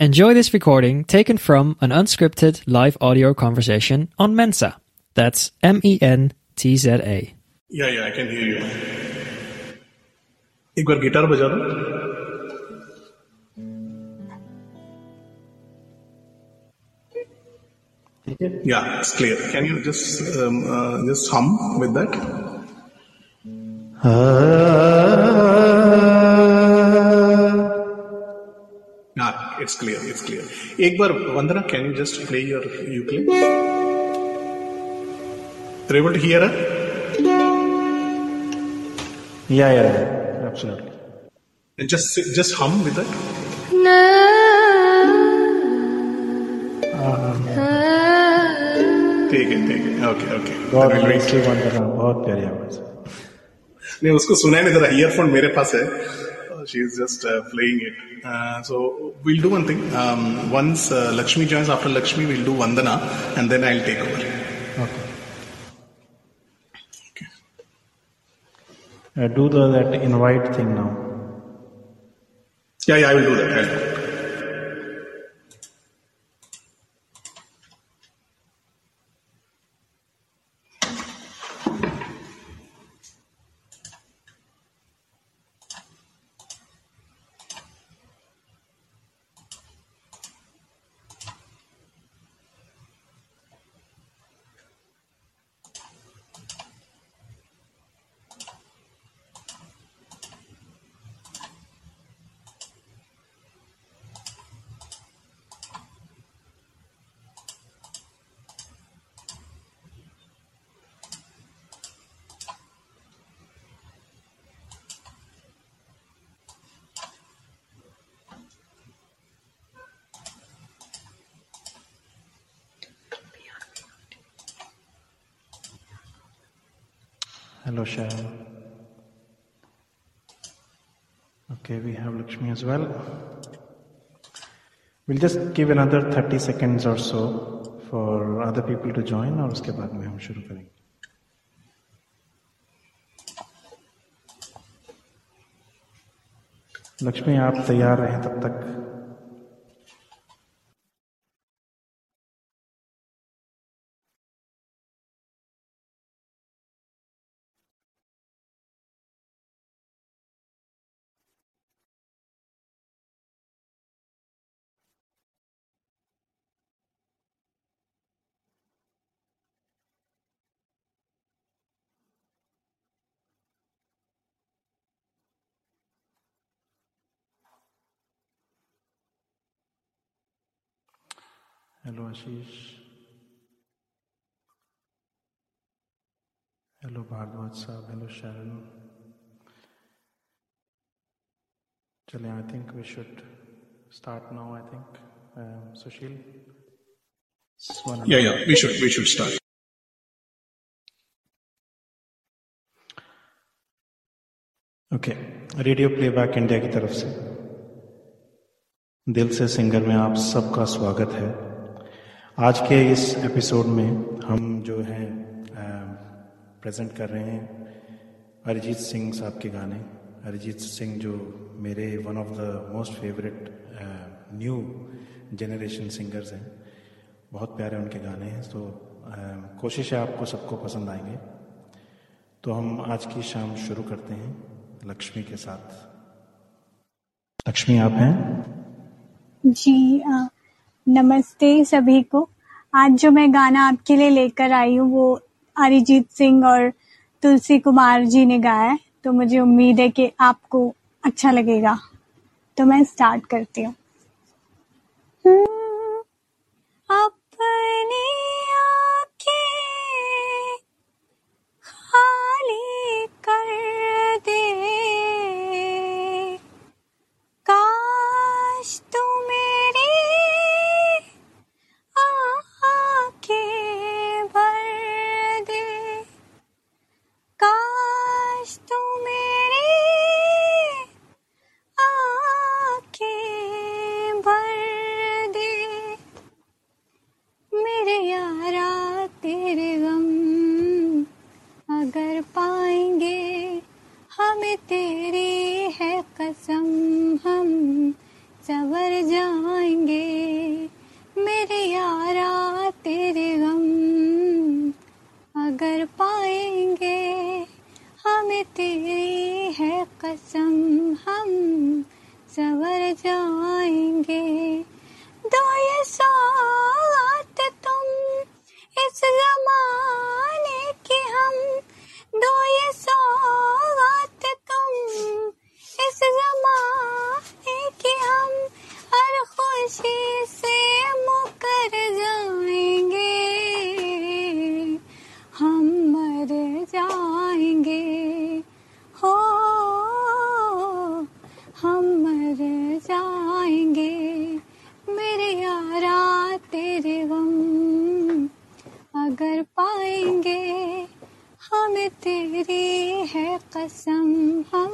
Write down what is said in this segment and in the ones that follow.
Enjoy this recording taken from an unscripted live audio conversation on Mensa. That's M E N T Z A. या या I can hear you एक बार guitar बजा दो ठीक है या it's clear can you just just hum with that Yeah, it's clear it's clear एक बार Vandana can you just play your you clip able to hear yeah yeah absolutely just just hum with that ठीक है ठीक है okay okay बहुत प्यारी आवाज़। नहीं उसको सुना नहीं जरा ईयरफोन मेरे पास है। she is just uh, playing it. Uh, so we'll do one thing. Um, once uh, Lakshmi joins, after Lakshmi, we'll do Vandana, and then I'll take over. Okay. okay. do the that invite thing now. Yeah, yeah, I will do that. Hello, Sharon. Okay, we have Lakshmi as well. We'll just give another 30 seconds or so for other people to join और उसके बाद में हम शुरू करेंगे लक्ष्मी आप तैयार रहें तब तक हेलो आशीष हेलो भारद्वाज साहब हेलो शरण चले I think we should start now I think Sushil yeah yeah we should we should start okay radio playback India की तरफ़ से। दिल से सिंगर में आप सबका स्वागत है। आज के इस एपिसोड में हम जो हैं प्रेजेंट कर रहे हैं अरिजीत सिंह साहब के गाने। अरिजीत सिंह जो मेरे one of the most favourite new generation singers हैं। बहुत प्यारे उनके गाने हैं तो कोशिश है आपको सबको पसंद आएँगे। तो हम आज की शाम शुरू करते हैं लक्ष्मी के साथ। लक्ष्मी आप हैं? जी अ, नमस्ते सभी को। आज जो मैं गाना आपके लिए लेकर आई हूँ, वो अरिजीत सिंह और तुलसी कुमार जी ने गाया है। तो मुझे उम्मीद है कि आपको अच्छा लगेगा। तो मैं स्टार्ट करती हूँ। कर पाएँगे। हमें तेरी है कसम हम सवर जा तेरी है कसम हम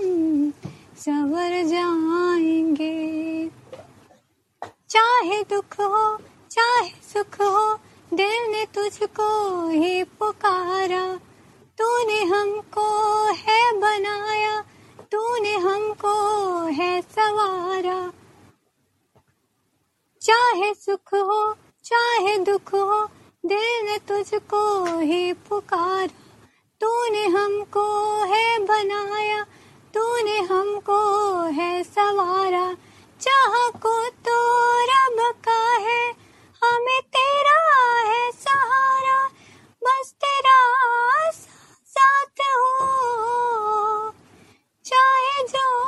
सवर जाएँगे। चाहे दुख हो, चाहे सुख हो, दिल ने तुझको ही पुकारा। तूने हमको है बनाया, तूने हमको है सवारा। चाहे सुख हो, चाहे दुख हो, दिल ने तुझको ही पुकारा। तूने हमको है बनाया, तूने हमको है सवारा। चाह को तो रब का है, हमें तेरा है सहारा। बस तेरा साथ हो, चाहे जो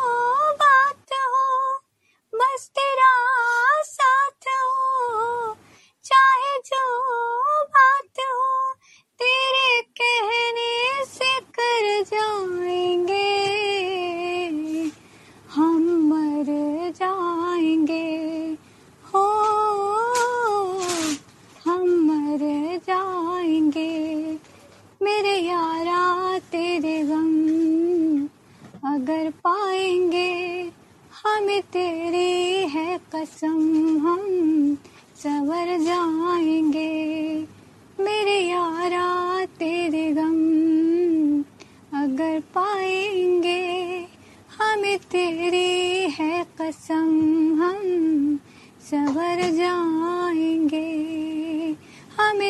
बात हो।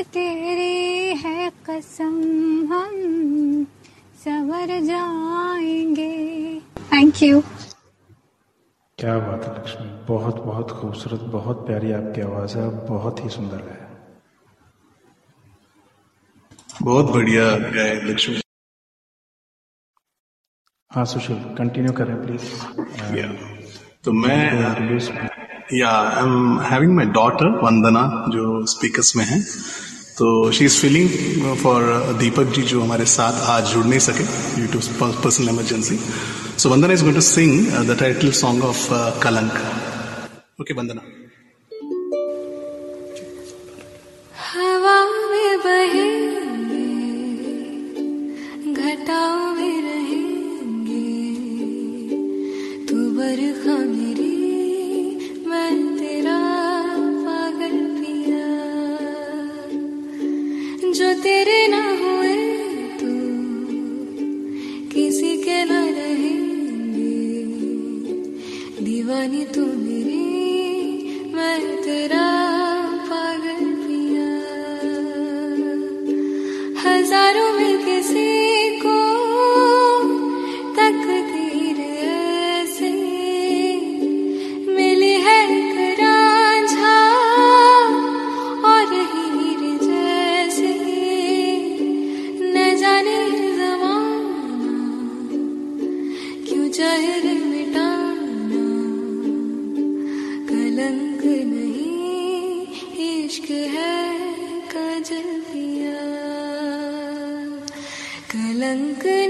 तेरी है कसम हम सवर जाएँगे। थैंक यू क्या बात है लक्ष्मी। बहुत बहुत खूबसूरत बहुत प्यारी आपकी आवाज़ है बहुत ही सुंदर है। बहुत बढ़िया लक्ष्मी? हाँ सुशील कंटिन्यू करें प्लीज़ तो मैं introduce yeah I am having my daughter Vandana जो स्पीकर्स में है। तो she is feeling for Deepak ji जो हमारे साथ आज जुड़ नहीं सके due to personal emergency so Vandana is going to sing the title song of Kalank okay Vandana हवा में बहेंगे, घटाओं में रंग नहीं इश्क है कजलिया। कलंक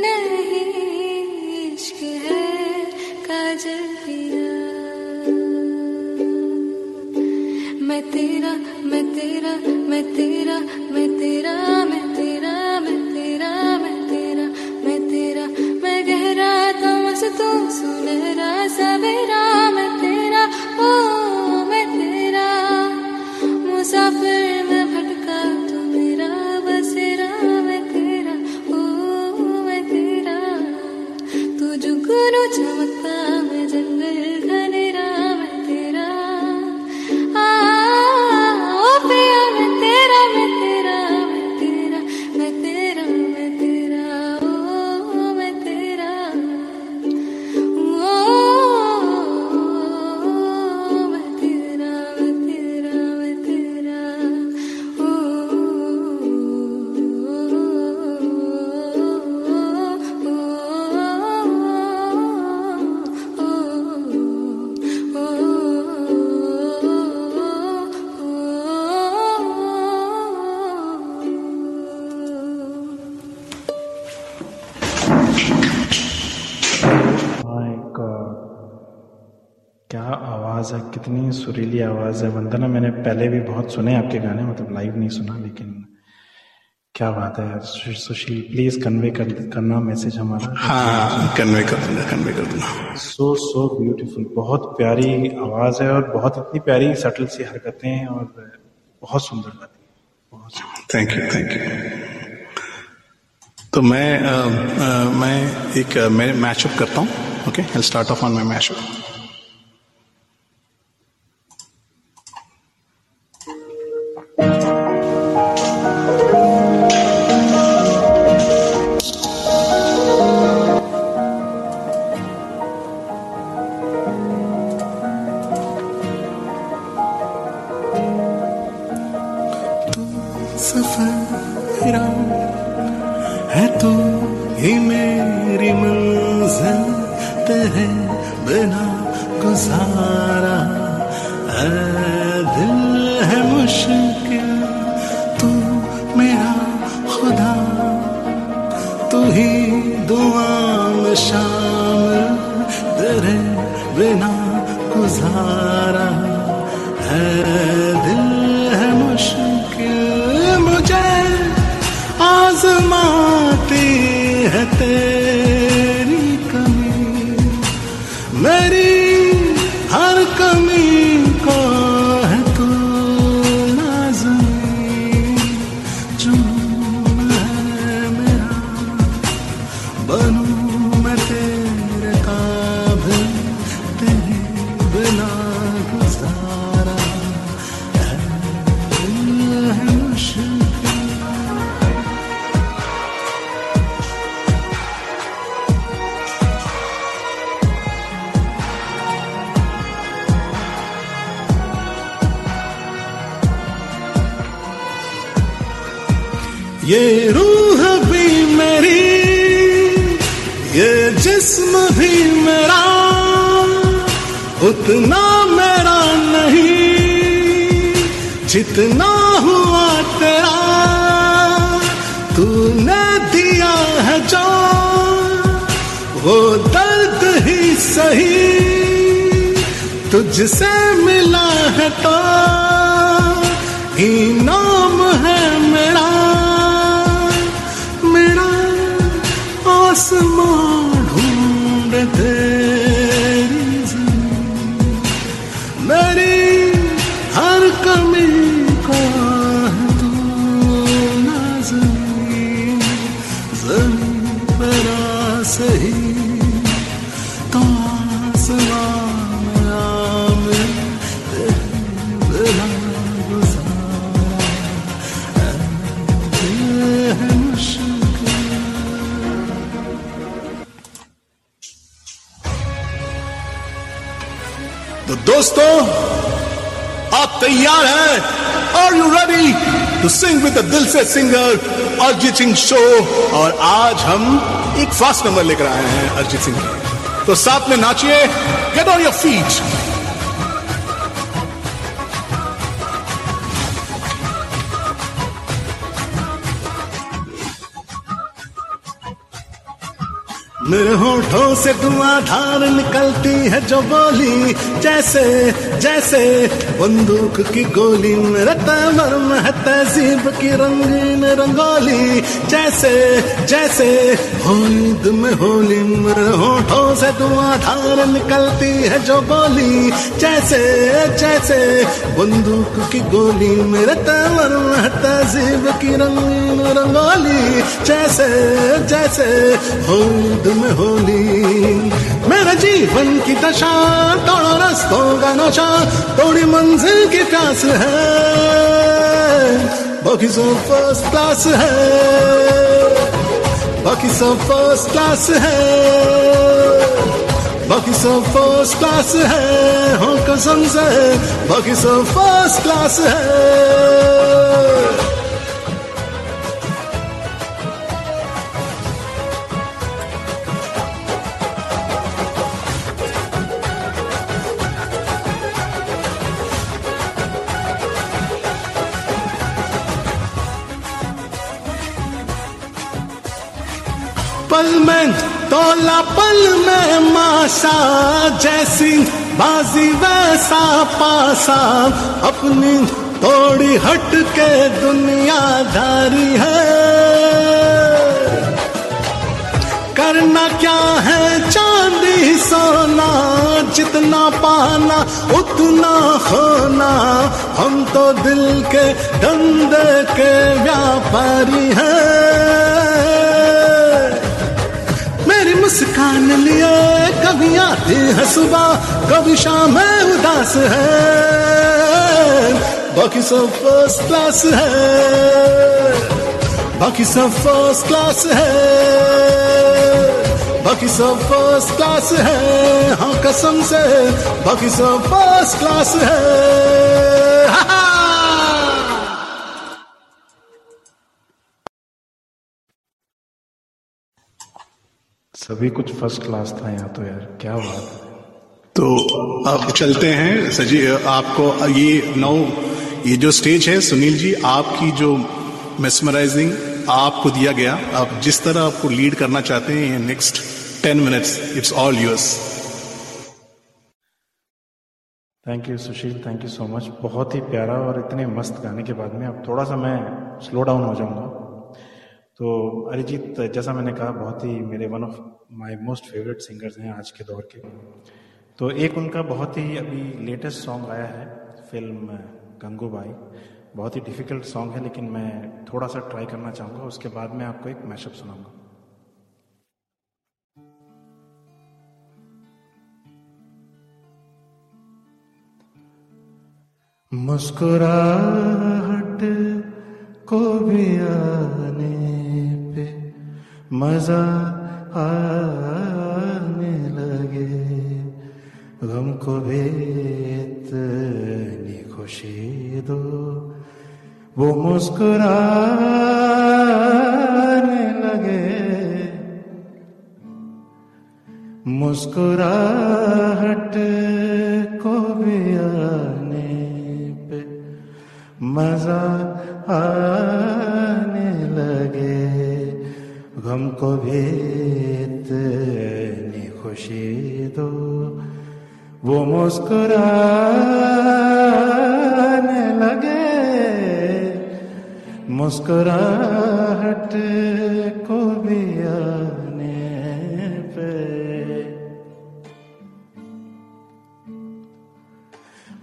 कितनी सुरीली आवाज़ है। वंदना मैंने पहले भी बहुत सुने आपके गाने मतलब लाइव नहीं सुना लेकिन क्या बात है सुशील प्लीज़ कन्वे कर, करना मैसेज हमारा। हाँ कन्वे कर दूँगा कन्वे कर दूँगा। सो सो ब्यूटीफुल बहुत प्यारी आवाज़ है और बहुत इतनी प्यारी सटल सी हरकतें हैं और बहुत सुंदर गाती है। थैंक यू थैंक यू तो मैं अ, अ, मैं एक मैं मैचअप करता हूँ okay I start off on my mashup है मुश्किल। ये रूह भी मेरी, ये जिस्म भी मेरा, उतना मेरा नहीं, जितना हुआ तेरा। तूने दिया है जो, वो दर्द ही सही, तुझसे मिला है तो इनाम है मेरा। तैयार है। Are you ready to sing with Dil Se singer Arijit Singh show और आज हम एक फास्ट नंबर लेकर आए हैं अरिजीत सिंह तो साथ में नाचिए गेट ऑन योर फीट मेरे होठों से धुआंधार निकलती है जो बोली, जैसे जैसे बंदूक की गोली मेरे तैमर में है, तहजीब की रंगीन रंगोली, जैसे जैसे होली में होली मेरे होठों से धुआंधार निकलती है जो बोली, जैसे जैसे बंदूक की गोली मेरे में है, तहजीब की रंगीन रंगोली, जैसे जैसे होली में होली। मेरे जीवन की दशा तोड़ो रस्तों का नशा थोड़ी मंजिल की प्यास है। बाकी सब फ़र्स्ट क्लास है। बाकी सब फ़र्स्ट क्लास है। बाकी सब फ़र्स्ट क्लास है। हो कसम से, बाकी सब फ़र्स्ट क्लास है। पल में, तोला पल में माशा जैसी, बाजी वैसा पासा। अपनी थोड़ी हट के दुनियादारी है। करना क्या है चांदी, सोना, जितना पाना, उतना खोना। हम तो दिल के धंधे के व्यापारी हैं। मुस्कान लिए कभी आती है सुबह, कभी शाम है, उदास है। बाकी सब फ़र्स्ट क्लास है। बाकी सब फ़र्स्ट क्लास है। बाकी सब फ़र्स्ट क्लास है। हाँ कसम से, बाकी सब फ़र्स्ट क्लास है। सभी कुछ फ़र्स्ट क्लास था यहाँ तो यार क्या बात तो अब चलते हैं सजी आपको ये नौ ये जो स्टेज है सुनील जी आपकी जो मेस्मराइजिंग आपको दिया गया आप जिस तरह आपको लीड करना चाहते हैं ये next ten minutes it's all yours thank you Sushil thank you so much बहुत ही प्यारा और इतने मस्त गाने के बाद में अब थोड़ा सा मैं स्लो डाउन हो जाऊँगा। तो अरिजीत जैसा मैंने कहा बहुत ही मेरे one of my most favourite singers हैं आज के दौर के। तो एक उनका बहुत ही अभी लेटेस्ट सॉन्ग आया है फ़िल्म गंगूबाई बहुत ही डिफ़िकल्ट सॉन्ग है, लेकिन मैं थोड़ा सा ट्राई करना चाहूँगा, उसके बाद मैं आपको एक मैशअप सुनाऊँगा। मुस्कुराहट को भी आने पे मज़ा आने लगे। गम को भी खुशी दो। वो मुस्कुराने लगे। मुस्कुराहट को भी आने पे मज़ा आने गम को भी इतनी खुशी दो। वो मुस्कुराने लगे, मुस्कुराहट को भी आने पे।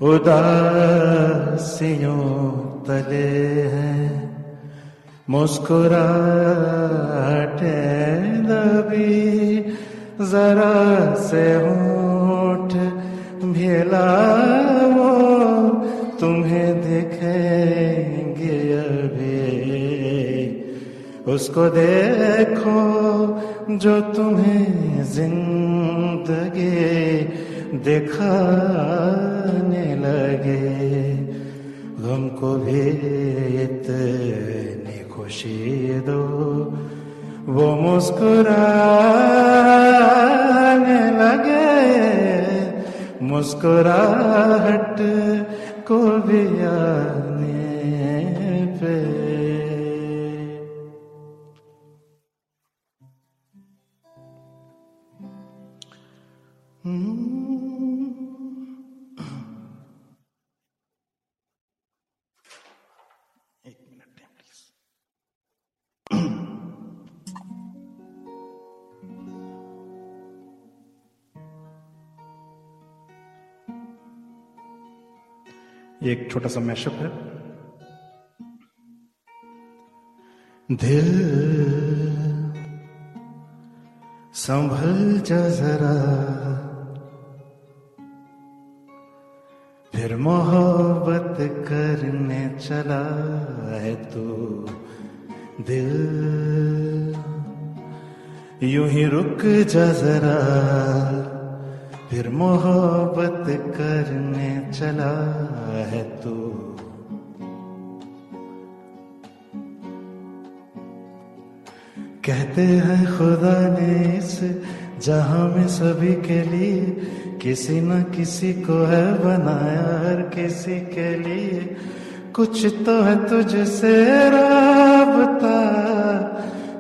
उदासियों तले हैं मुस्कुराहटे दबी जरा से होठ भेला वो तुम्हें देखेंगे अभी। उसको देखो जो तुम्हें ज़िंदगी दिखाने लगे। हमको भी इतनी खुशी दो वो मुस्कुराने लगे। मुस्कुराहट को भी आने एक छोटा सा मैशअप है। दिल संभल जा जरा। फिर मोहब्बत करने चला है तू। दिल यूँ ही रुक जा जरा। फिर मोहब्बत करने चला है तू। कहते हैं, खुदा ने इस जहाँ में सभी के लिए किसी न किसी को है बनाया, हर किसी के लिए कुछ तो है तुझसे राबता,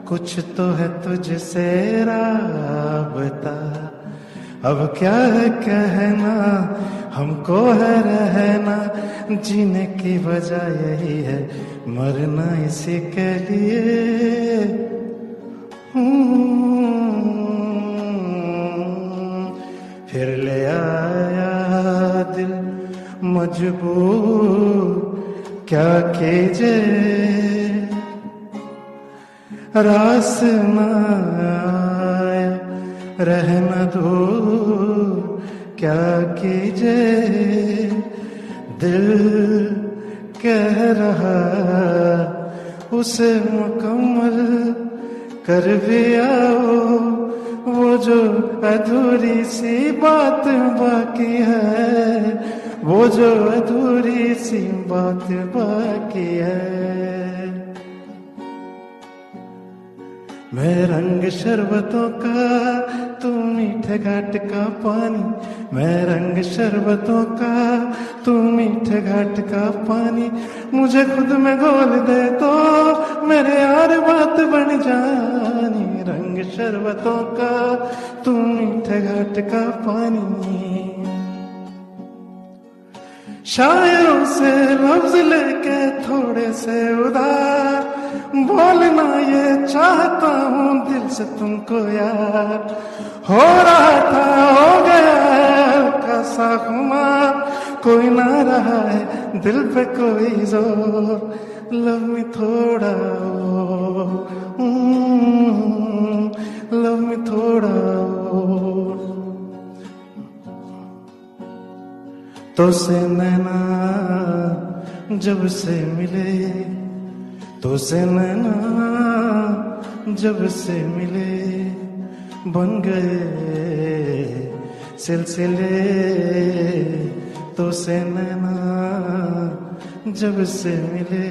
कुछ तो है तुझसे राबता। अब क्या है कहना? हमको है रहना। जीने की वजह यही है मरना इसी के लिए। हम्म, फिर ले आया दिल मजबूर क्या कीजिए? रास न रहना दूर क्या कीजिए दिल कह रहा, उसे मुकम्मल कर भी आओ। वो जो अधूरी सी बात बाकी है, वो जो अधूरी सी बात बाकी है। मैं रंग शरबतों का तू मीठे घाट का पानी, मैं रंग शरबतों का। तू मीठे घाट का पानी, मुझे खुद में घोल दे तो मेरे यार बात बन जानी। रंग शरबतों का, तू मीठे घाट का पानी। शायरों से लफ्ज लेके थोड़े से उधार बोलना ये चाहता हूँ दिल से तुमको यार। हो रहा था, हो गया है, कैसा खुमार। कोई ना रहा है, दिल पे कोई ज़ोर। लव में थोड़ा लव में थोड़ा और। तो से नैना जब से मिले तो से नैना जब से मिले, बन गए सिलसिले। तो से नैना जब से मिले,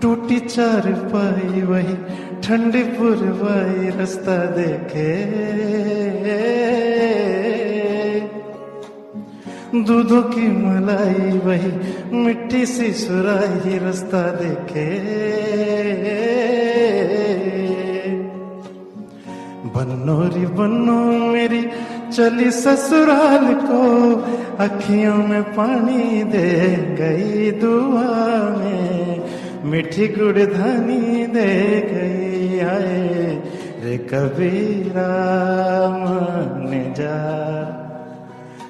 टूटी चार पाई वही ठंडी पुरवाई रास्ता देखे। दूधों की मलाई वही मिट्टी सी सुराही रास्ता देखे। बन्नो री बन्नो मेरी, चली ससुराल को, अखियों में पानी दे गई दुआ में। मीठी गुड़धानी दे गई आए रे कबीरा, मान जा।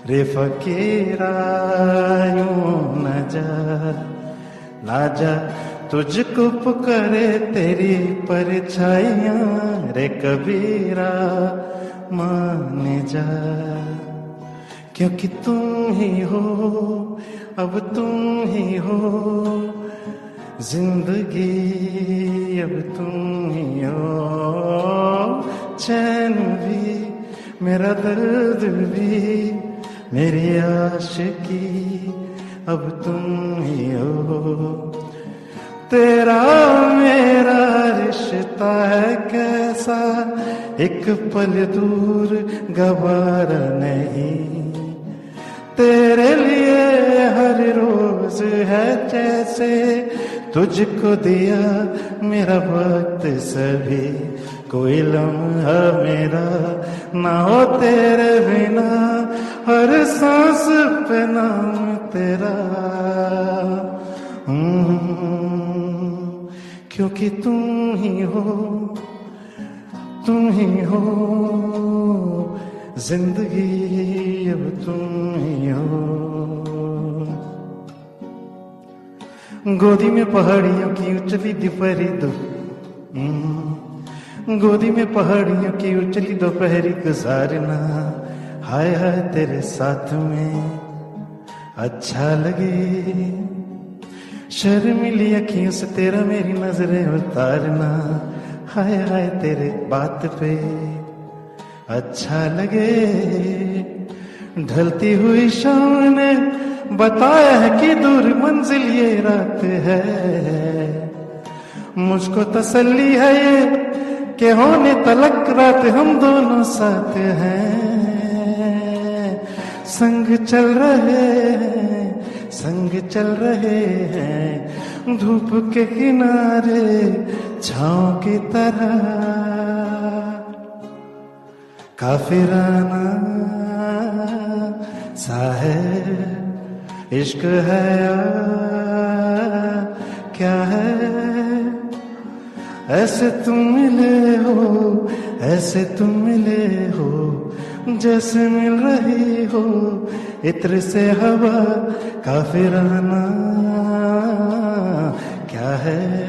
रे फकीरा न जा। ना जा, तुझको पुकारे तेरी परछाइया रे कबीरा मान जा। क्योंकि तुम ही हो, अब तुम ही हो। ज़िंदगी, अब तुम ही हो। चैन भी, मेरा दर्द भी मेरी आशिकी, अब तुम ही हो। तेरा मेरा रिश्ता है कैसा? एक पल दूर गवारा नहीं। तेरे लिए हर रोज है जैसे तुझको दिया मेरा वक्त सभी। कोई लम्हा मेरा ना हो तेरे बिना हर सांस पे नाम तेरा। हम्म, क्योंकि तुम ही हो तुम ही हो। ज़िंदगी अब तुम ही हो। गोदी में पहाड़ियों की उचली दोपहरी दो। हम्म, गोदी में पहाड़ियों की उचली दोपहरी गुजारना। हाय हाय तेरे साथ में अच्छा लगे। शर्मिली अखियों से तेरा मेरी नज़रें उतारना। हाय हाय तेरे बात पे अच्छा लगे। ढलती हुई शाम ने बताया है कि दूर मंजिल ये रात है। मुझको तसल्ली है ये कि होने तलक रात हम दोनों साथ हैं। संग चल रहे हैं, संग चल रहे हैं, धूप के किनारे, छाँव की तरह। काफिराना सा है इश्क है, क्या है? ऐसे तुम मिले हो, ऐसे तुम मिले हो, जैसे मिल रही हो, इत्र से हवा काफिराना क्या है?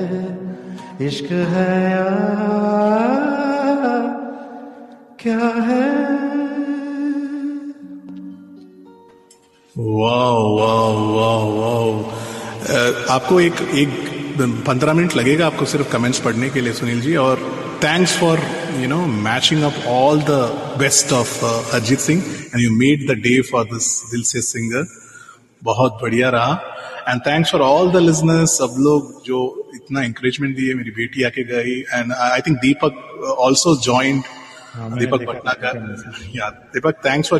इश्क है, या? क्या है? वाह वाह वाह वाह आपको एक एक पंद्रह मिनट लगेगा आपको सिर्फ़ कमेंट्स पढ़ने के लिए सुनील जी और thanks for you know matching up all the best of Arijit Singh and you made the day for this Dil Se singer बहुत बढ़िया रहा। And thanks for all the listeners सब लोग जो इतना इंकरेजमेंट दिए मेरी बेटी आके गई and I think Deepak also joined Deepak Bhatnagar yeah Deepak thanks for